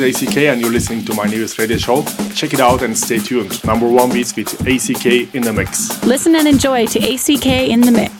Is ACK and you're listening to my newest radio show. Check it out and stay tuned. Number one beats with ACK in the mix. Listen and enjoy to ACK in the mix.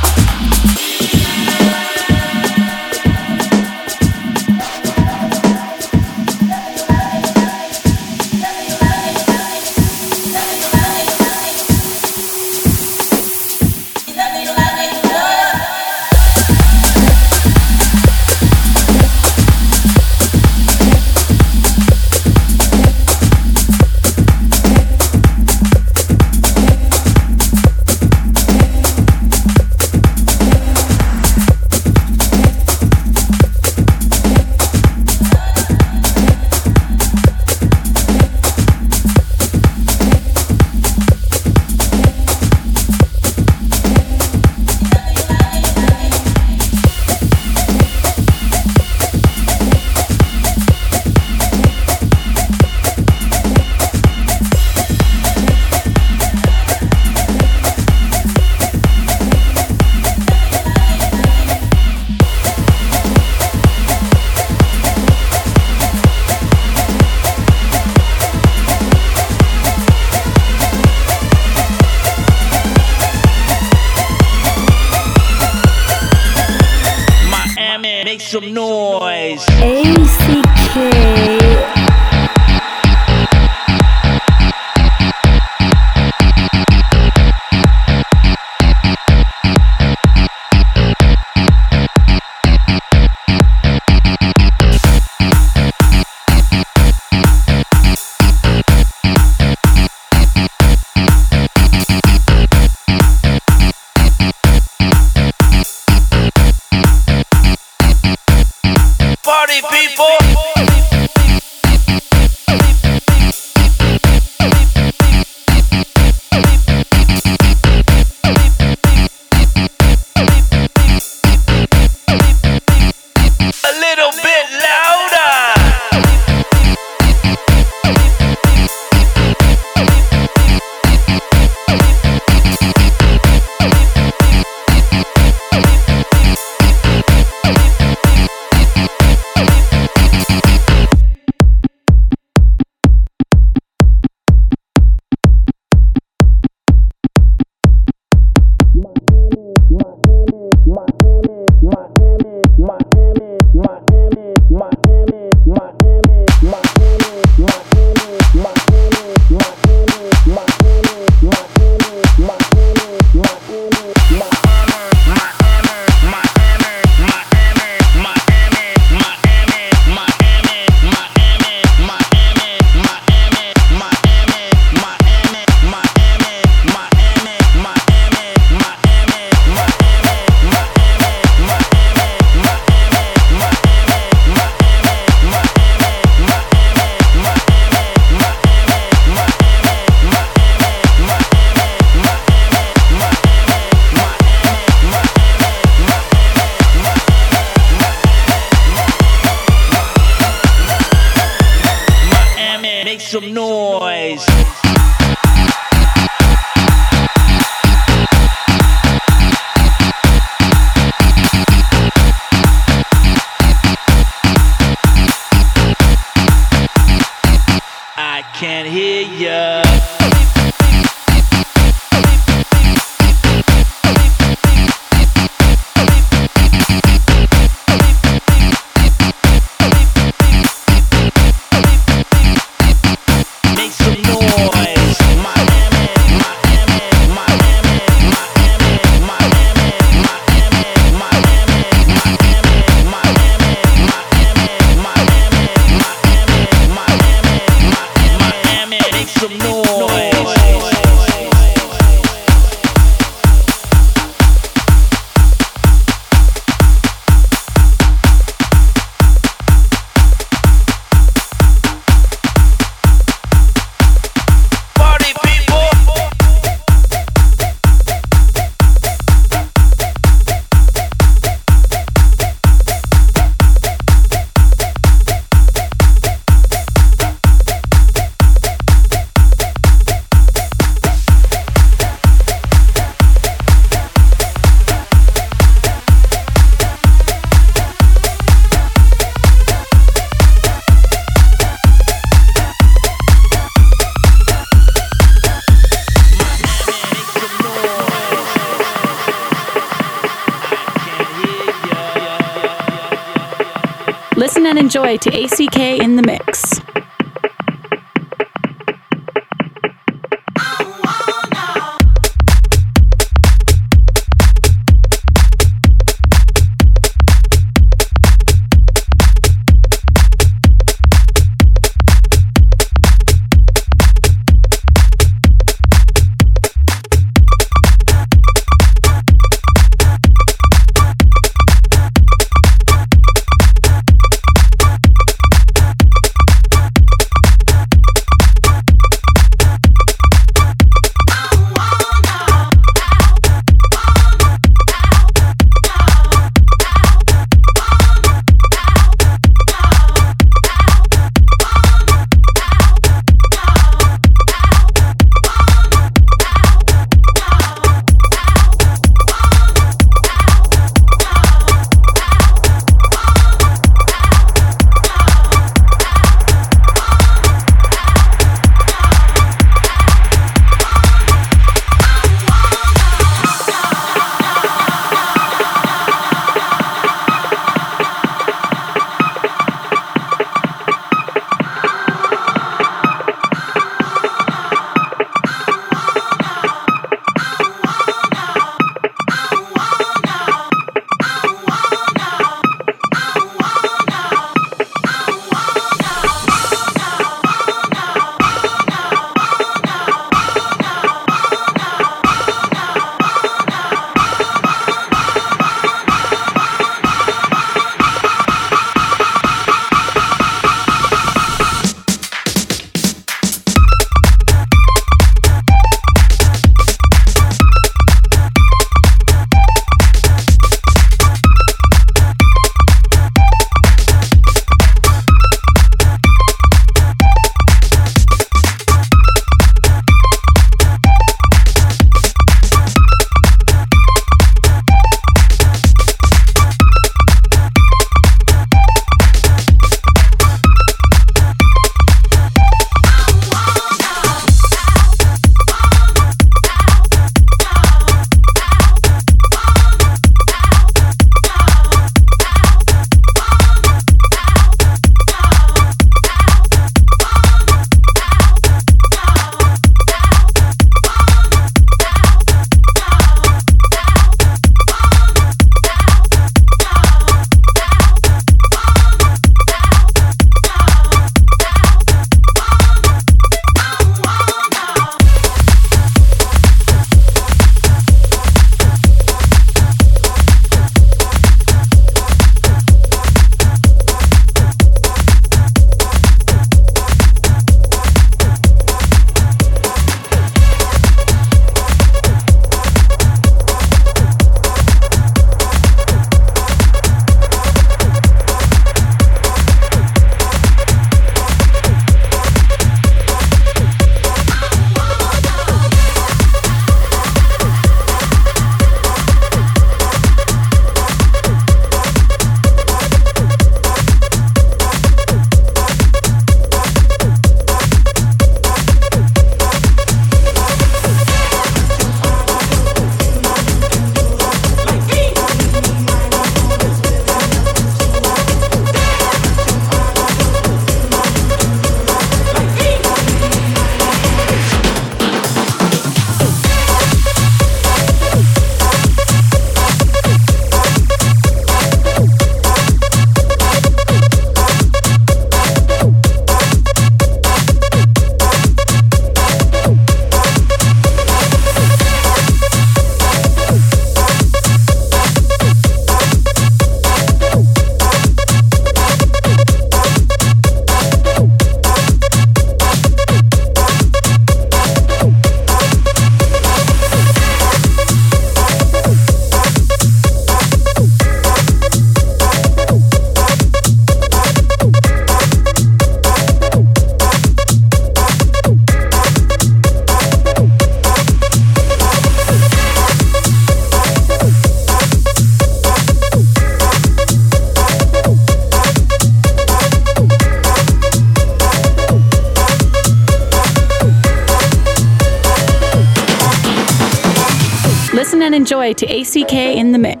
joy to ACK in the Mix.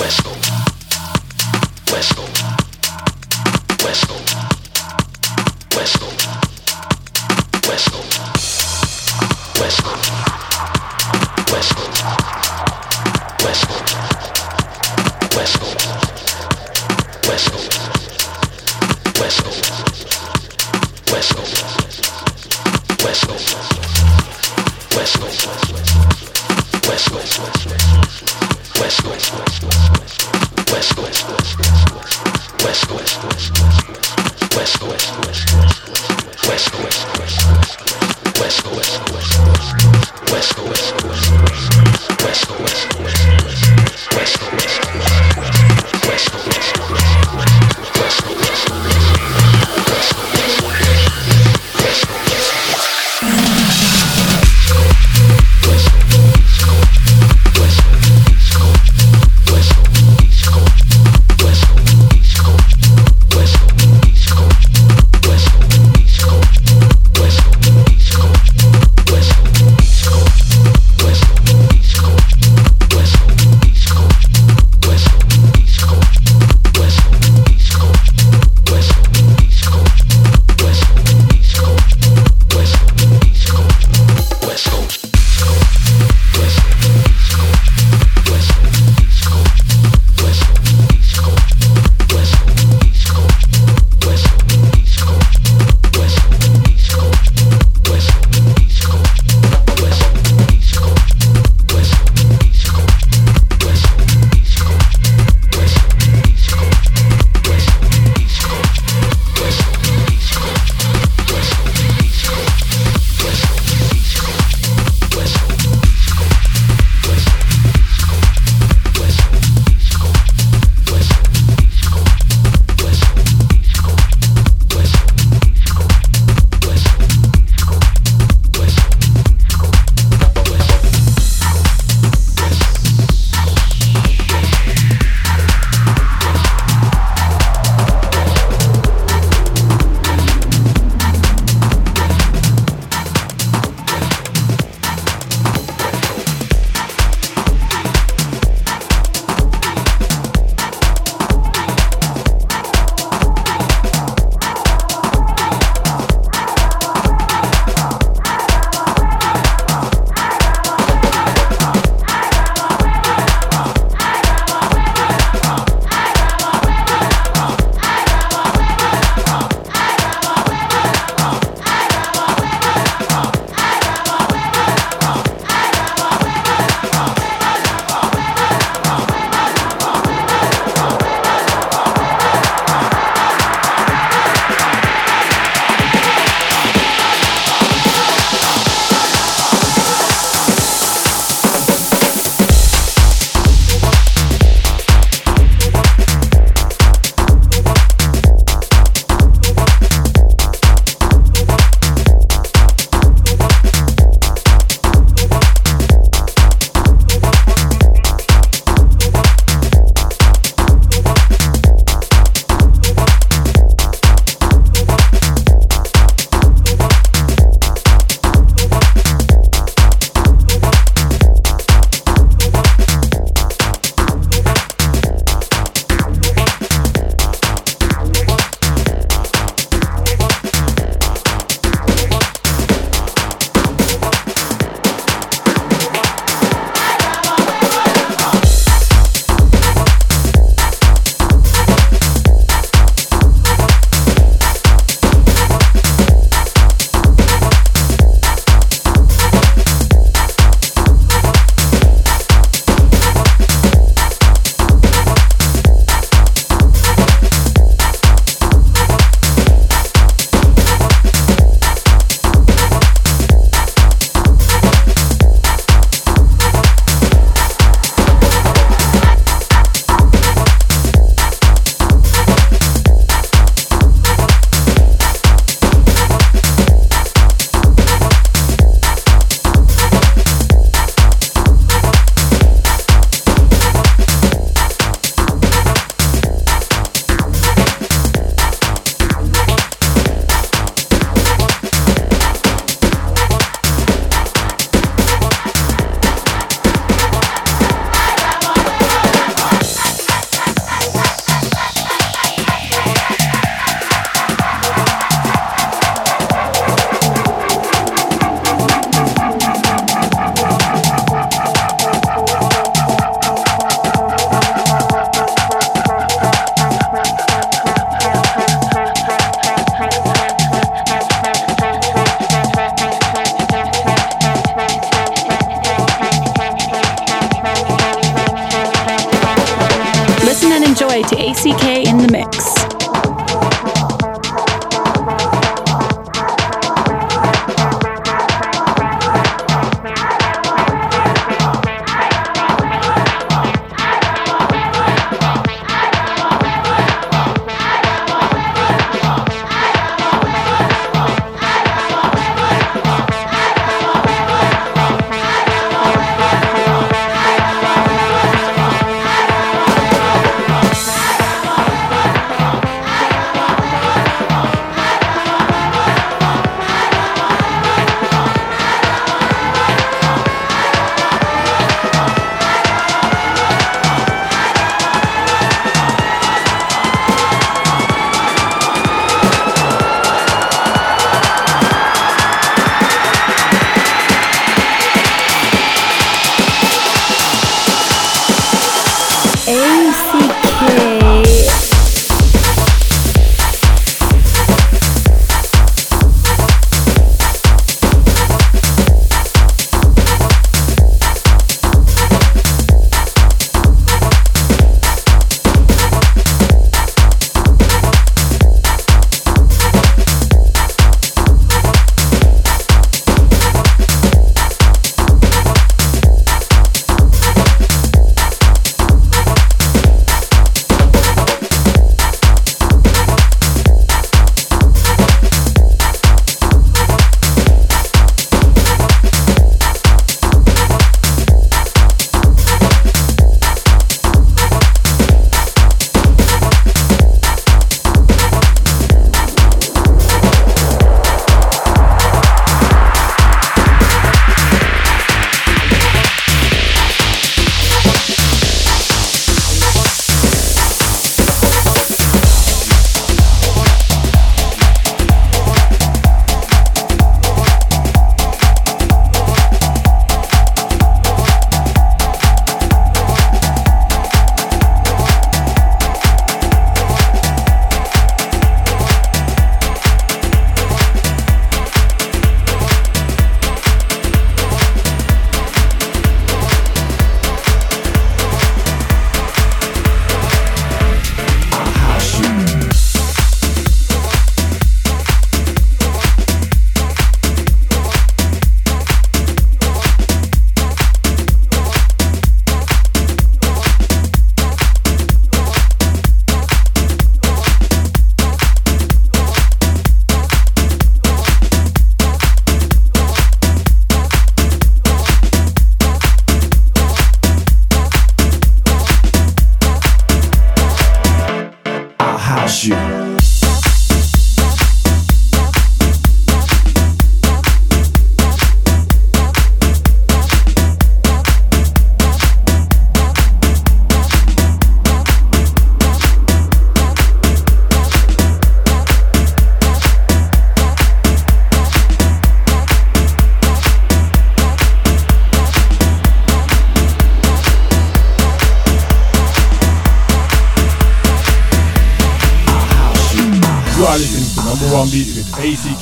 West Coast. West Coast. West Coast.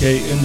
In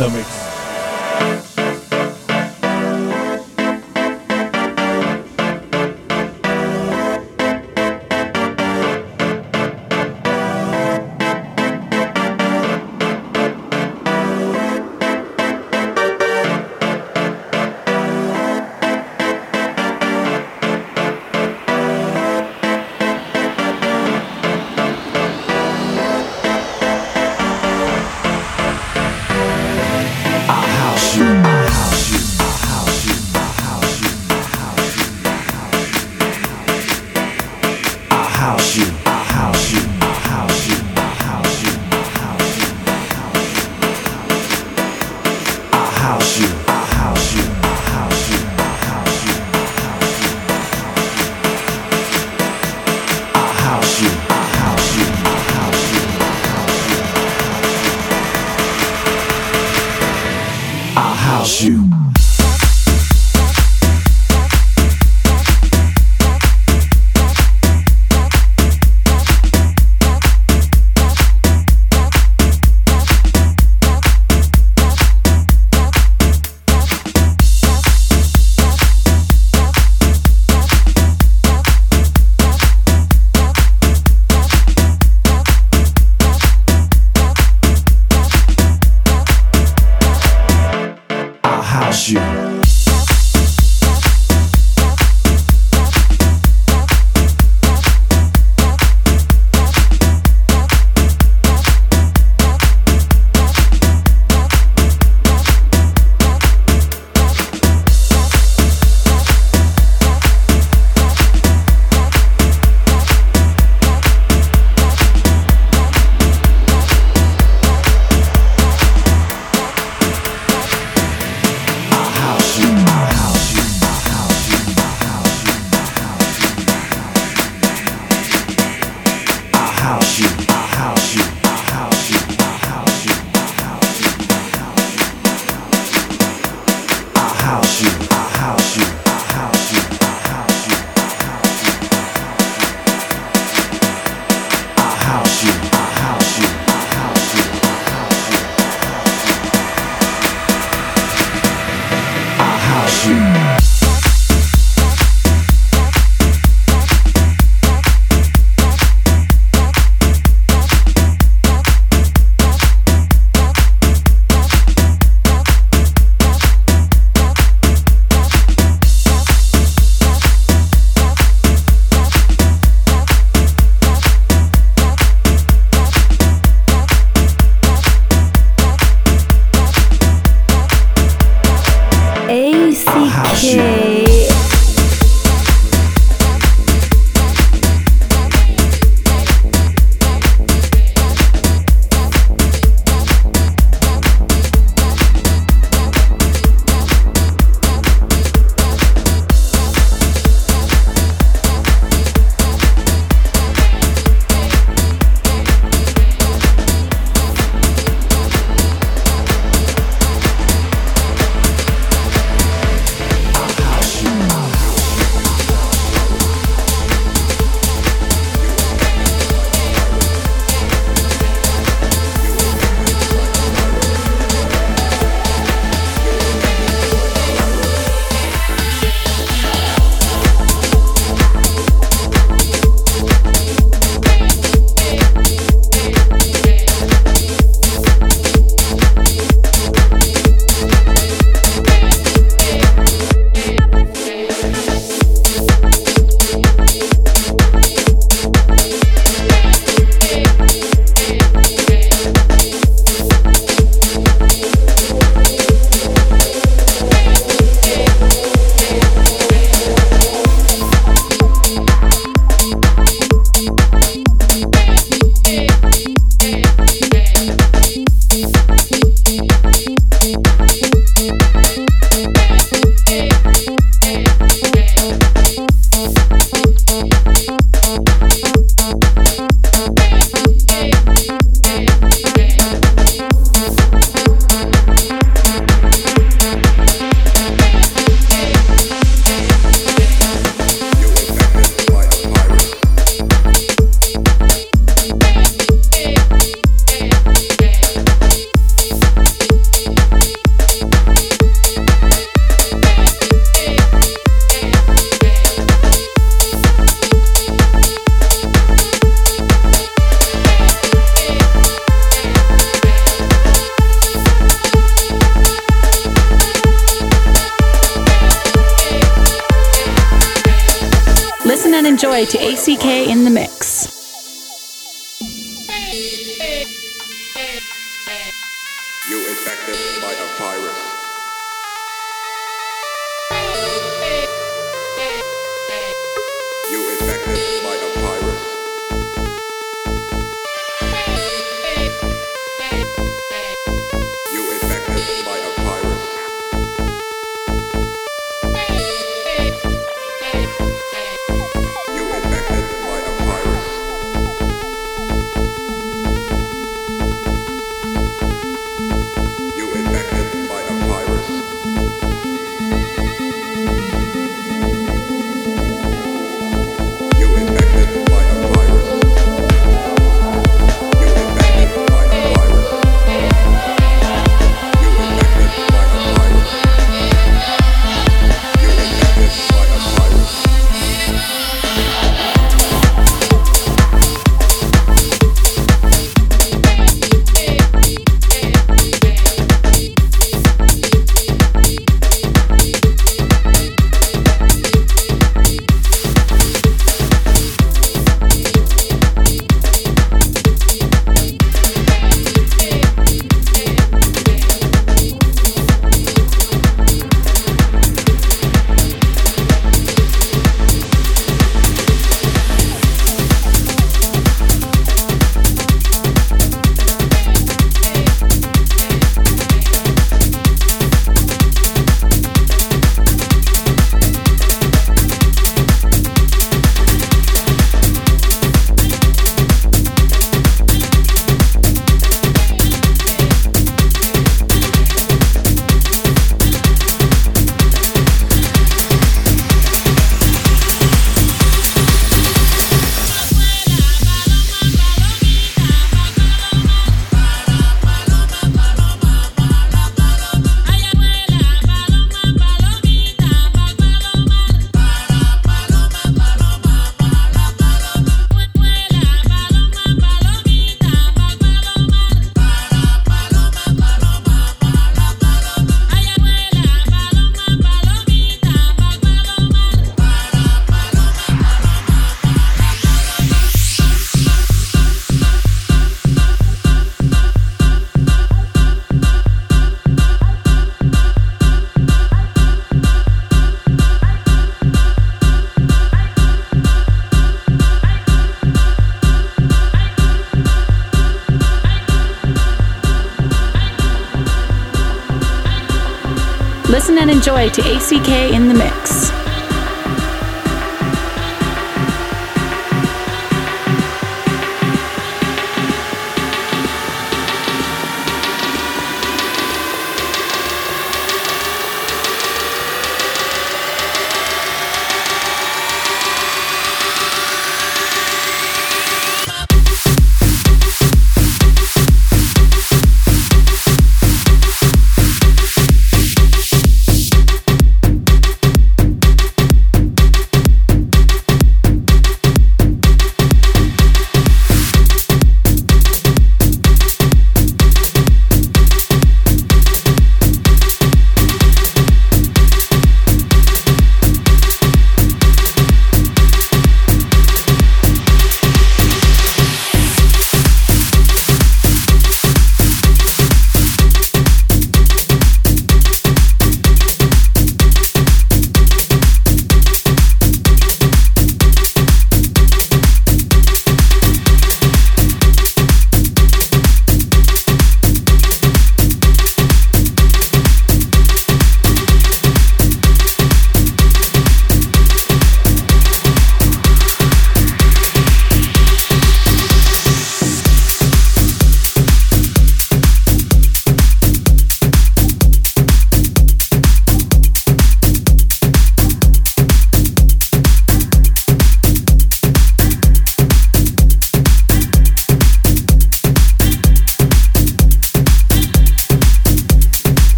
Enjoy to ACK in the mix.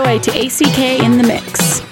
Enjoy to ACK in the Mix.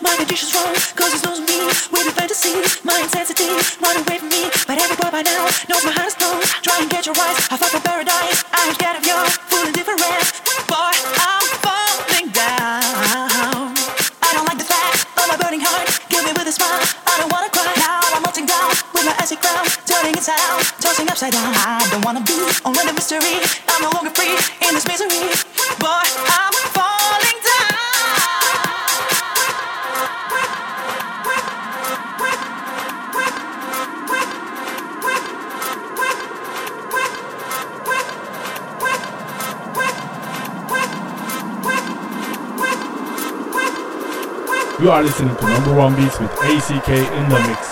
My magician's wrong, cause he's knows me with a fantasy. My intensity, run away from me. But every boy by now knows my heart is. Try and get your eyes off of paradise. I You are listening to Number One Beats with ACK in the mix.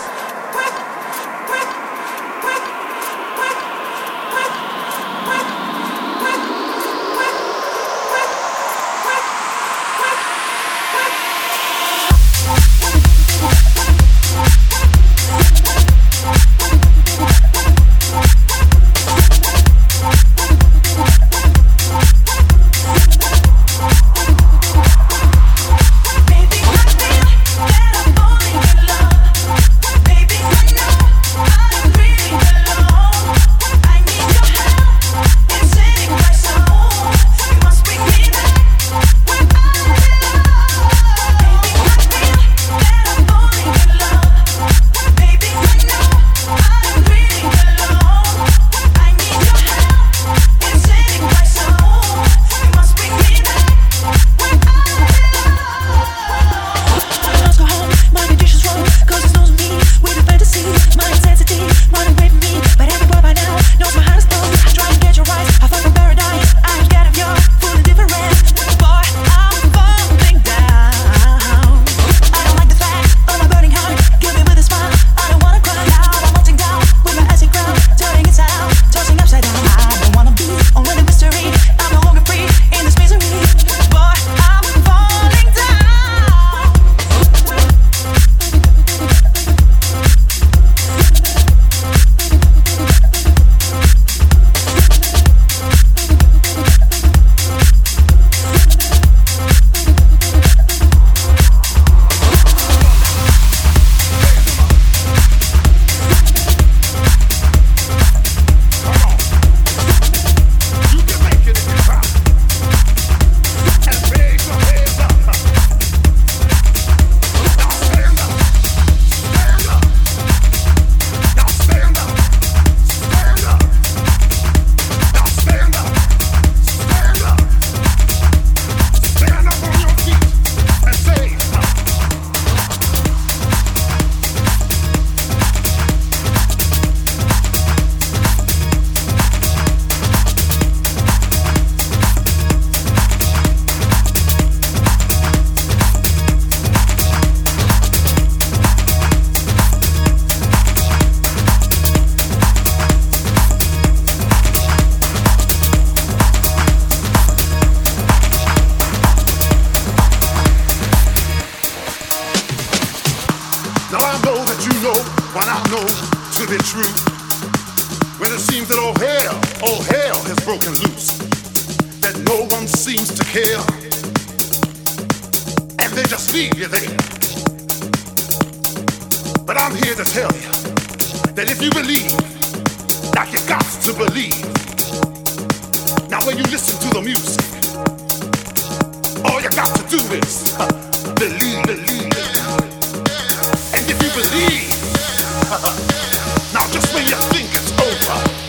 But I'm here to tell you that if you believe, like you got to believe. Now when you listen to the music, all you got to do is uh, believe, believe. And if you believe, now just when you think it's over,